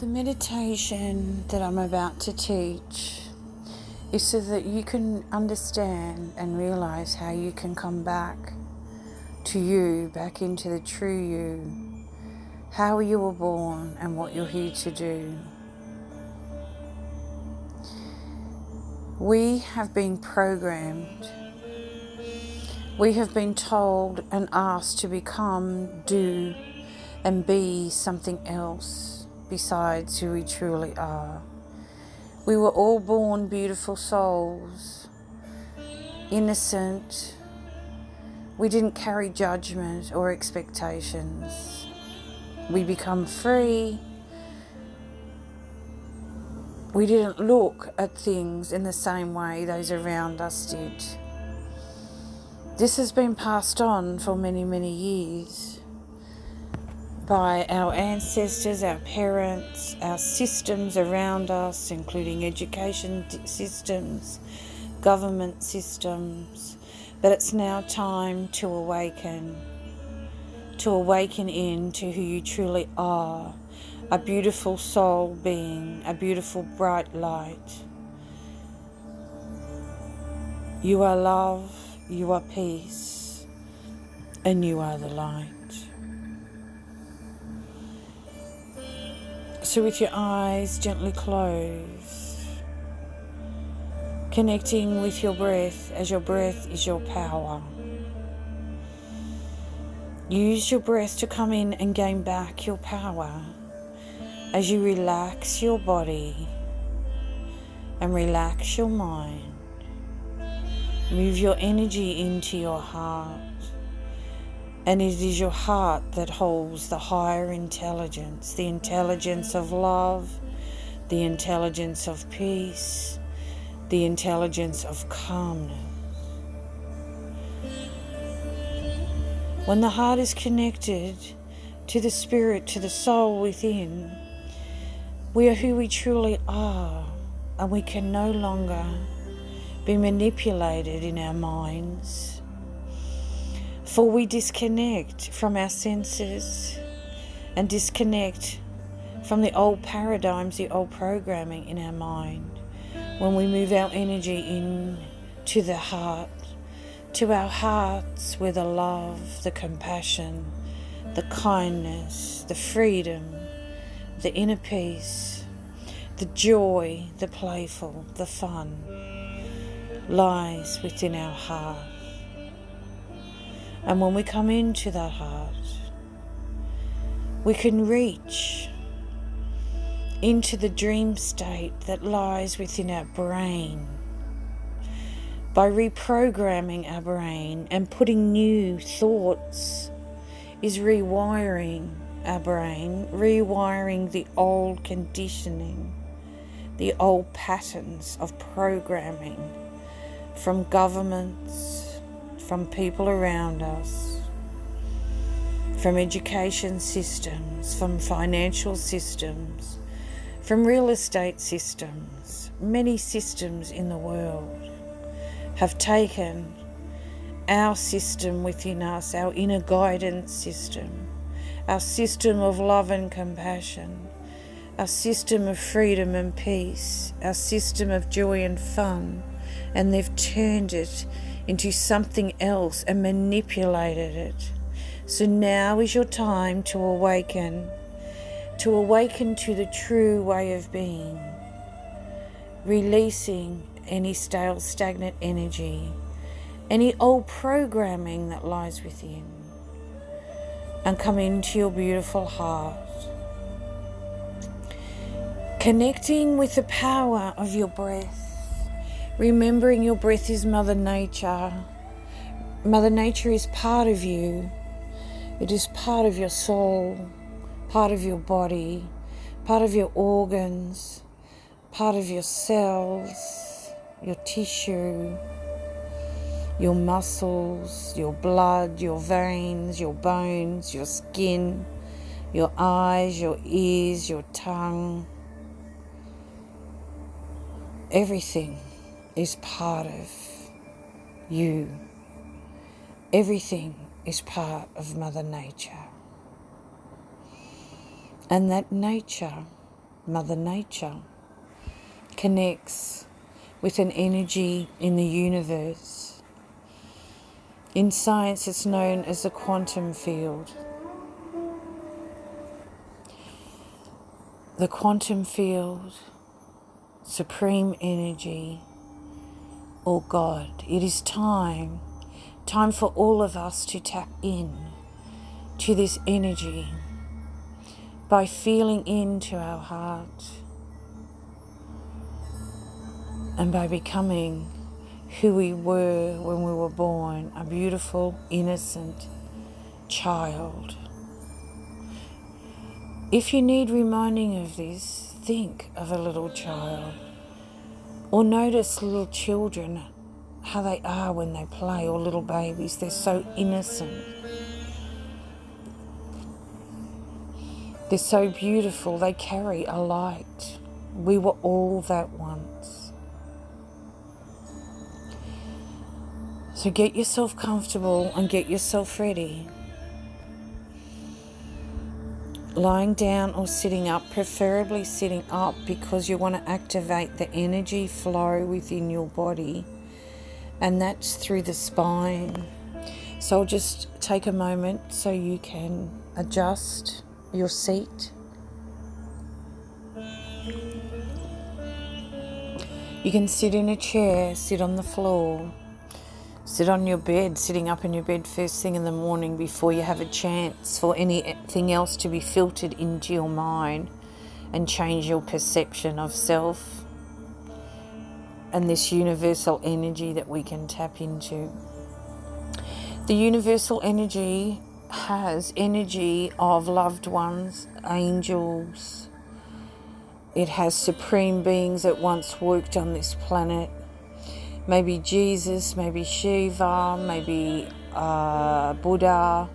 The meditation that I'm about to teach is so that you can understand and realize how you can come back to you, back into the true you, how you were born and what you're here to do. We have been programmed. We have been told and asked to become, do, and be something else besides who we truly are. We were all born beautiful souls, innocent. We didn't carry judgment or expectations. We become free we didn't look at things in the same way those around us did. This has been passed on for many, many years by our ancestors, our parents, our systems around us, including education systems, government systems. But it's now time to awaken, to awaken into who you truly are a beautiful soul being, a beautiful bright light. You are love, you are peace, and you are the light. So, with your eyes gently closed, connecting with your breath as your breath is your power. Use your breath to come in and gain back your power as you relax your body and relax your mind, move your energy into your heart. And it is your heart that holds the higher intelligence, the intelligence of love, the intelligence of peace, the intelligence of calmness. When the heart is connected to the spirit, to the soul within, we are who we truly are, and we can no longer be manipulated in our minds. For we disconnect from our senses and disconnect from the old paradigms, the old programming in our mind. When we move our energy in to the heart, to our hearts where the love, the compassion, the kindness, the freedom, the inner peace, the joy, the playful, the fun lies within our heart. And when we come into that heart, we can reach into the dream state that lies within our brain. By reprogramming our brain and putting new thoughts is rewiring our brain, rewiring the old conditioning, the old patterns of programming from governments, from people around us, from education systems, from financial systems, from real estate systems. Many systems in the world have taken our system within us, our inner guidance system our system of love and compassion, our system of freedom and peace, our system of joy and fun, and they've turned it into something else and manipulated it. So now is your time to awaken, to awaken to the true way of being, releasing any stale, stagnant energy, any old programming that lies within and come into your beautiful heart. Connecting with the power of your breath, remembering your breath is Mother Nature. Mother Nature is part of you, it is part of your soul, part of your body, part of your organs, part of your cells, your tissue your muscles, your blood, your veins, your bones, your skin, your eyes, your ears, your tongue. Everything is part of you. Everything is part of Mother Nature. And that nature Mother Nature, connects with an energy in the universe. In science, it's known as the quantum field. The quantum field, supreme energy, or God. It is time, time for all of us to tap in to this energy by feeling into our heart and by becoming who we were when we were born a beautiful, innocent child. If you need reminding of this, think of a little child or notice little children, how they are when they play, or little babies. They're so innocent. They're so beautiful. They carry a light. We were all that once. So get yourself comfortable and get yourself ready. Lying down or sitting up, preferably sitting up because you want to activate the energy flow within your body, and that's through the spine. So I'll just take a moment so you can adjust your seat. You can sit in a chair, sit on the floor. Sit on your bed, sitting up in your bed first thing in the morning before you have a chance for anything else to be filtered into your mind and change your perception of self and this universal energy that we can tap into. The universal energy has energy of loved ones, angels. It has supreme beings that once worked on this planet maybe Jesus, maybe Shiva, maybe uh, Buddha.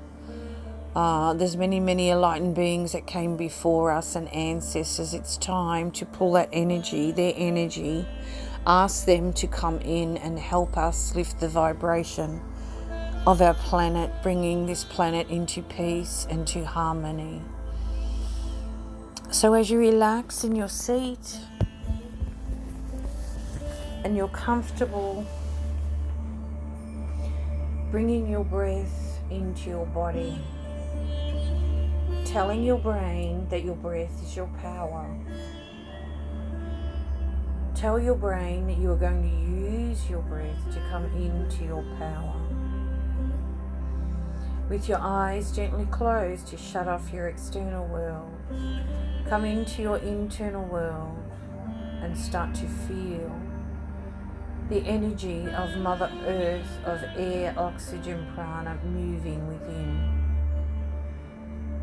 Uh, there's many, many enlightened beings that came before us and ancestors. It's time to pull that energy, their energy, ask them to come in and help us lift the vibration of our planet, bringing this planet into peace and to harmony. So, as you relax in your seat, and you're comfortable bringing your breath into your body, telling your brain that your breath is your power. Tell your brain that you are going to use your breath to come into your power. With your eyes gently closed to shut off your external world, come into your internal world and start to feel the energy of Mother Earth, of air, oxygen, prana moving within.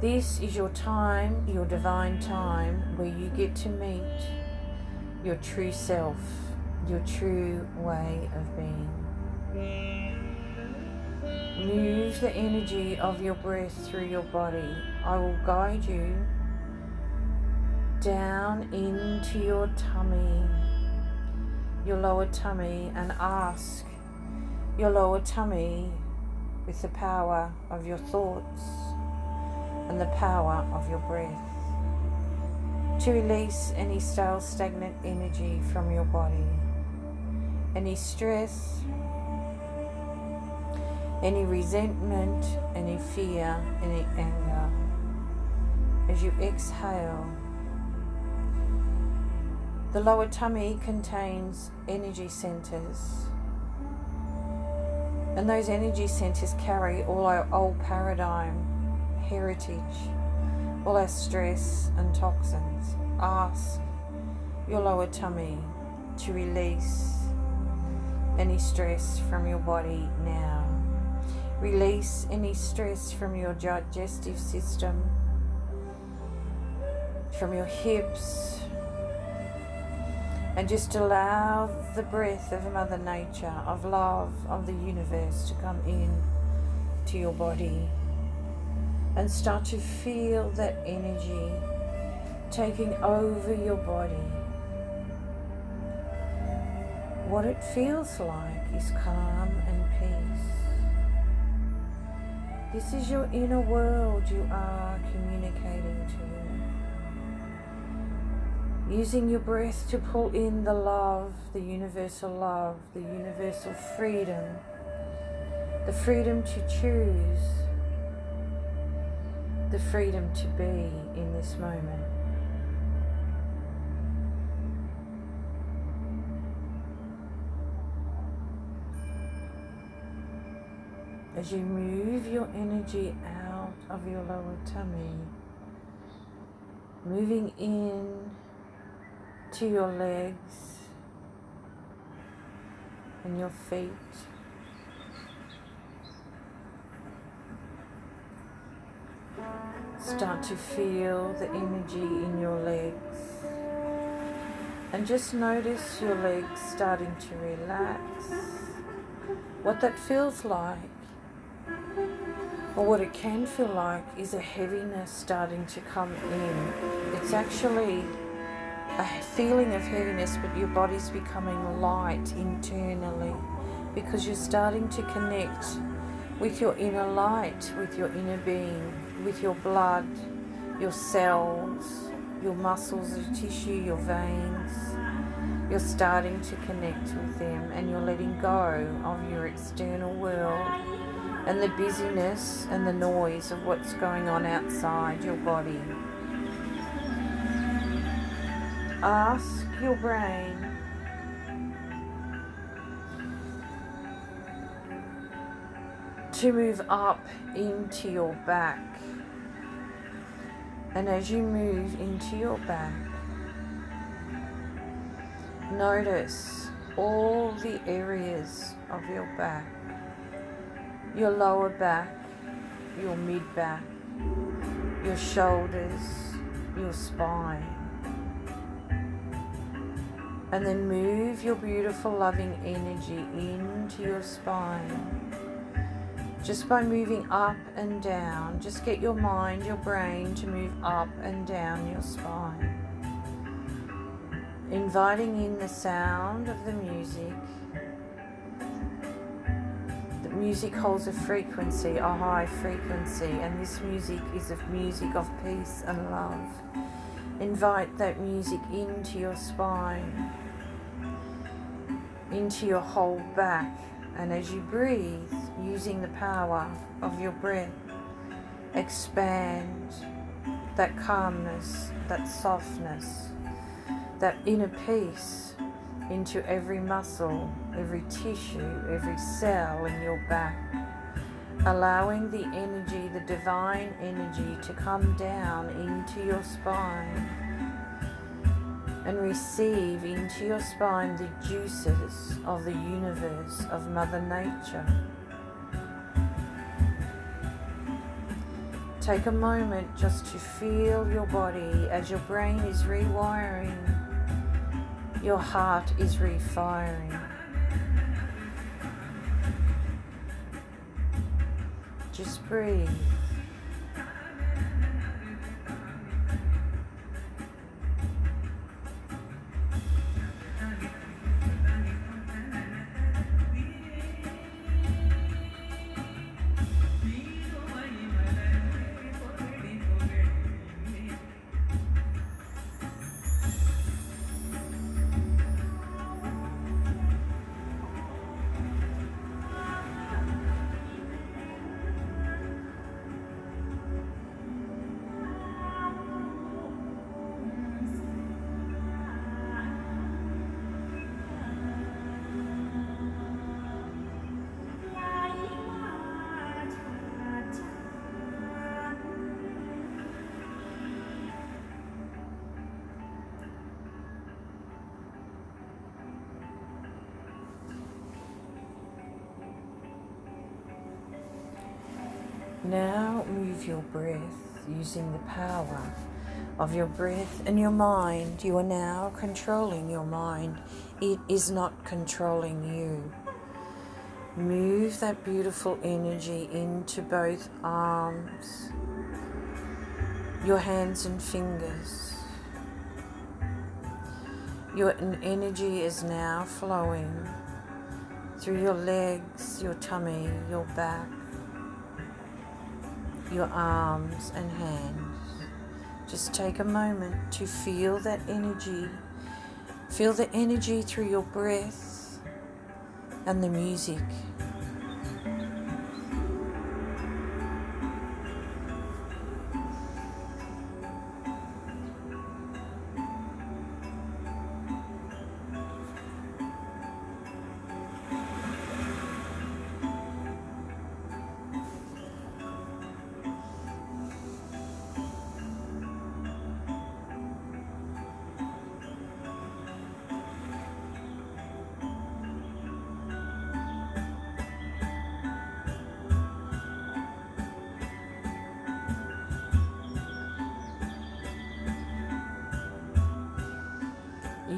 This is your time, your divine time, where you get to meet your true self, your true way of being. Move the energy of your breath through your body. I will guide you down into your tummy your lower tummy and ask your lower tummy with the power of your thoughts and the power of your breath to release any stale, stagnant energy from your body, any stress, any resentment, any fear, any anger. As you exhale, the lower tummy contains energy centers. And those energy centers carry all our old paradigm, heritage, all our stress and toxins. Ask your lower tummy to release any stress from your body now. Release any stress from your digestive system, from your hips, and just allow the breath of Mother Nature, of love, of the universe to come in to your body and start to feel that energy taking over your body. What it feels like is calm and peace. This is your inner world you are communicating to. Using your breath to pull in the love, the universal love, the universal freedom, the freedom to choose, the freedom to be in this moment. As you move your energy out of your lower tummy, moving in to your legs and your feet. Start to feel the energy in your legs. And just notice your legs starting to relax. What that feels like, or what it can feel like, is a heaviness starting to come in. It's actually a feeling of heaviness, but your body's becoming light internally because you're starting to connect with your inner light, with your inner being, with your blood, your cells, your muscles, your tissue, your veins. You're starting to connect with them and you're letting go of your external world and the busyness and the noise of what's going on outside your body. Ask your brain to move up into your back. And as you move into your back, notice all the areas of your back your lower back, your mid back, your shoulders, your spine. And then move your beautiful loving energy into your spine just by moving up and down, just get your mind, your brain to move up and down your spine. Inviting in the sound of the music. The music holds a frequency, a high frequency, and this music is a music of peace and love. Invite that music into your spine, into your whole back and as you breathe, using the power of your breath, expand that calmness, that softness, that inner peace into every muscle, every tissue, every cell in your back. Allowing the energy, the divine energy, to come down into your spine and receive into your spine the juices of the universe of Mother Nature. Take a moment just to feel your body as your brain is rewiring, your heart is refiring. Just breathe. Now move your breath using the power of your breath and your mind. You are now controlling your mind, it is not controlling you. Move that beautiful energy into both arms, your hands and fingers. Your energy is now flowing through your legs, your tummy, your back, your arms and hands. Just take a moment to feel that energy. Feel the energy through your breath and the music.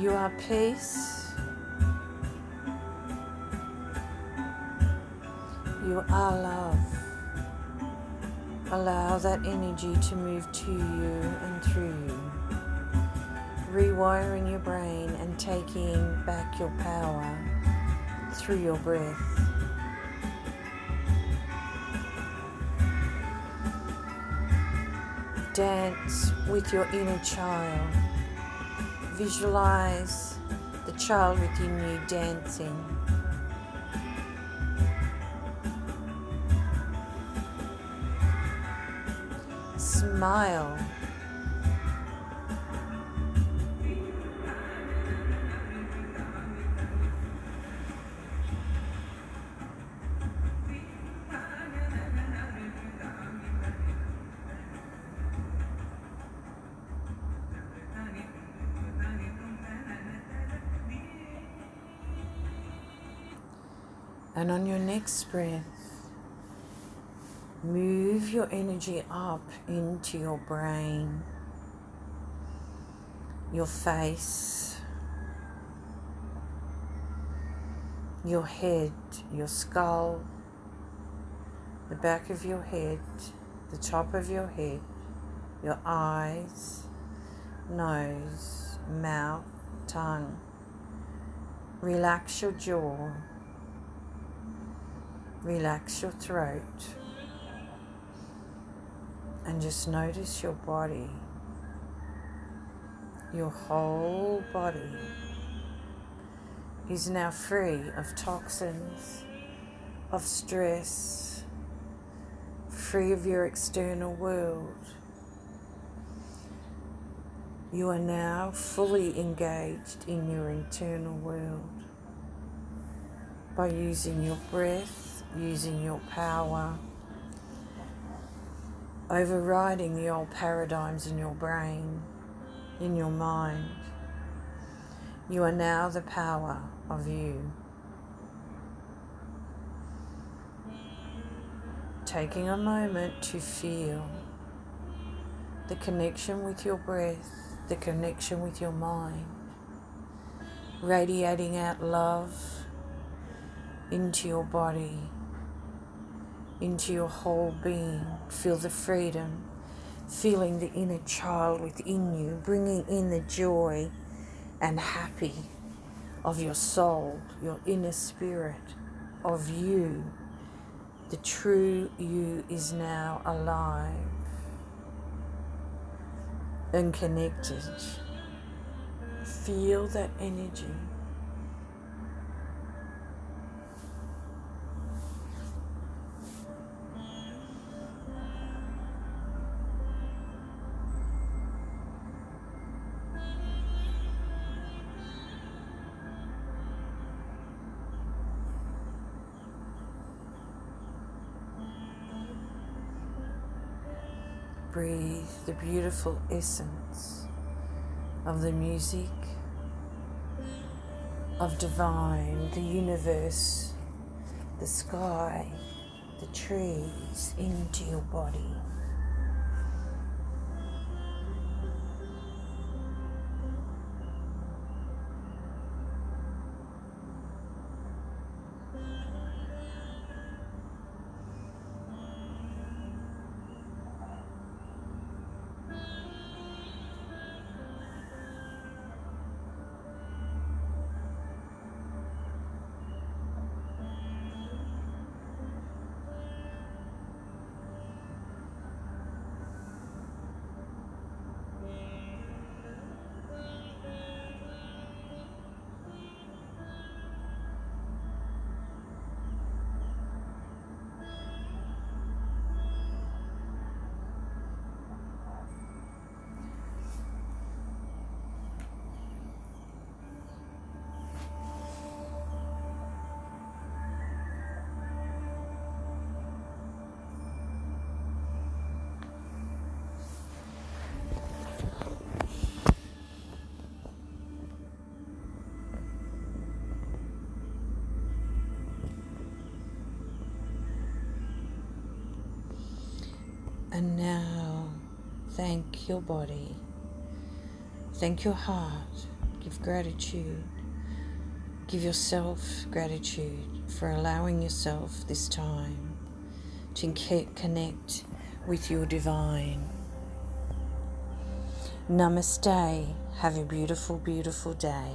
You are peace. You are love. Allow that energy to move to you and through you. Rewiring your brain and taking back your power through your breath. Dance with your inner child. Visualize the child within you dancing. Smile. And on your next breath, move your energy up into your brain, your face, your head, your skull, the back of your head, the top of your head, your eyes, nose, mouth, tongue. Relax your jaw. Relax your throat and just notice your body, your whole body is now free of toxins, of stress, free of your external world. You are now fully engaged in your internal world by using your breath using your power, overriding the old paradigms in your brain, in your mind. You are now the power of you. Taking a moment to feel the connection with your breath, the connection with your mind, radiating out love into your body into your whole being. Feel the freedom, feeling the inner child within you, bringing in the joy and happy of your soul, your inner spirit, of you. The true you is now alive and connected. Feel that energy. Breathe the beautiful essence of the music of divine, the universe, the sky, the trees into your body. Now thank your body. Thank your heart. Give gratitude. Give yourself gratitude for allowing yourself this time to connect with your divine. Namaste. Have a beautiful, beautiful day.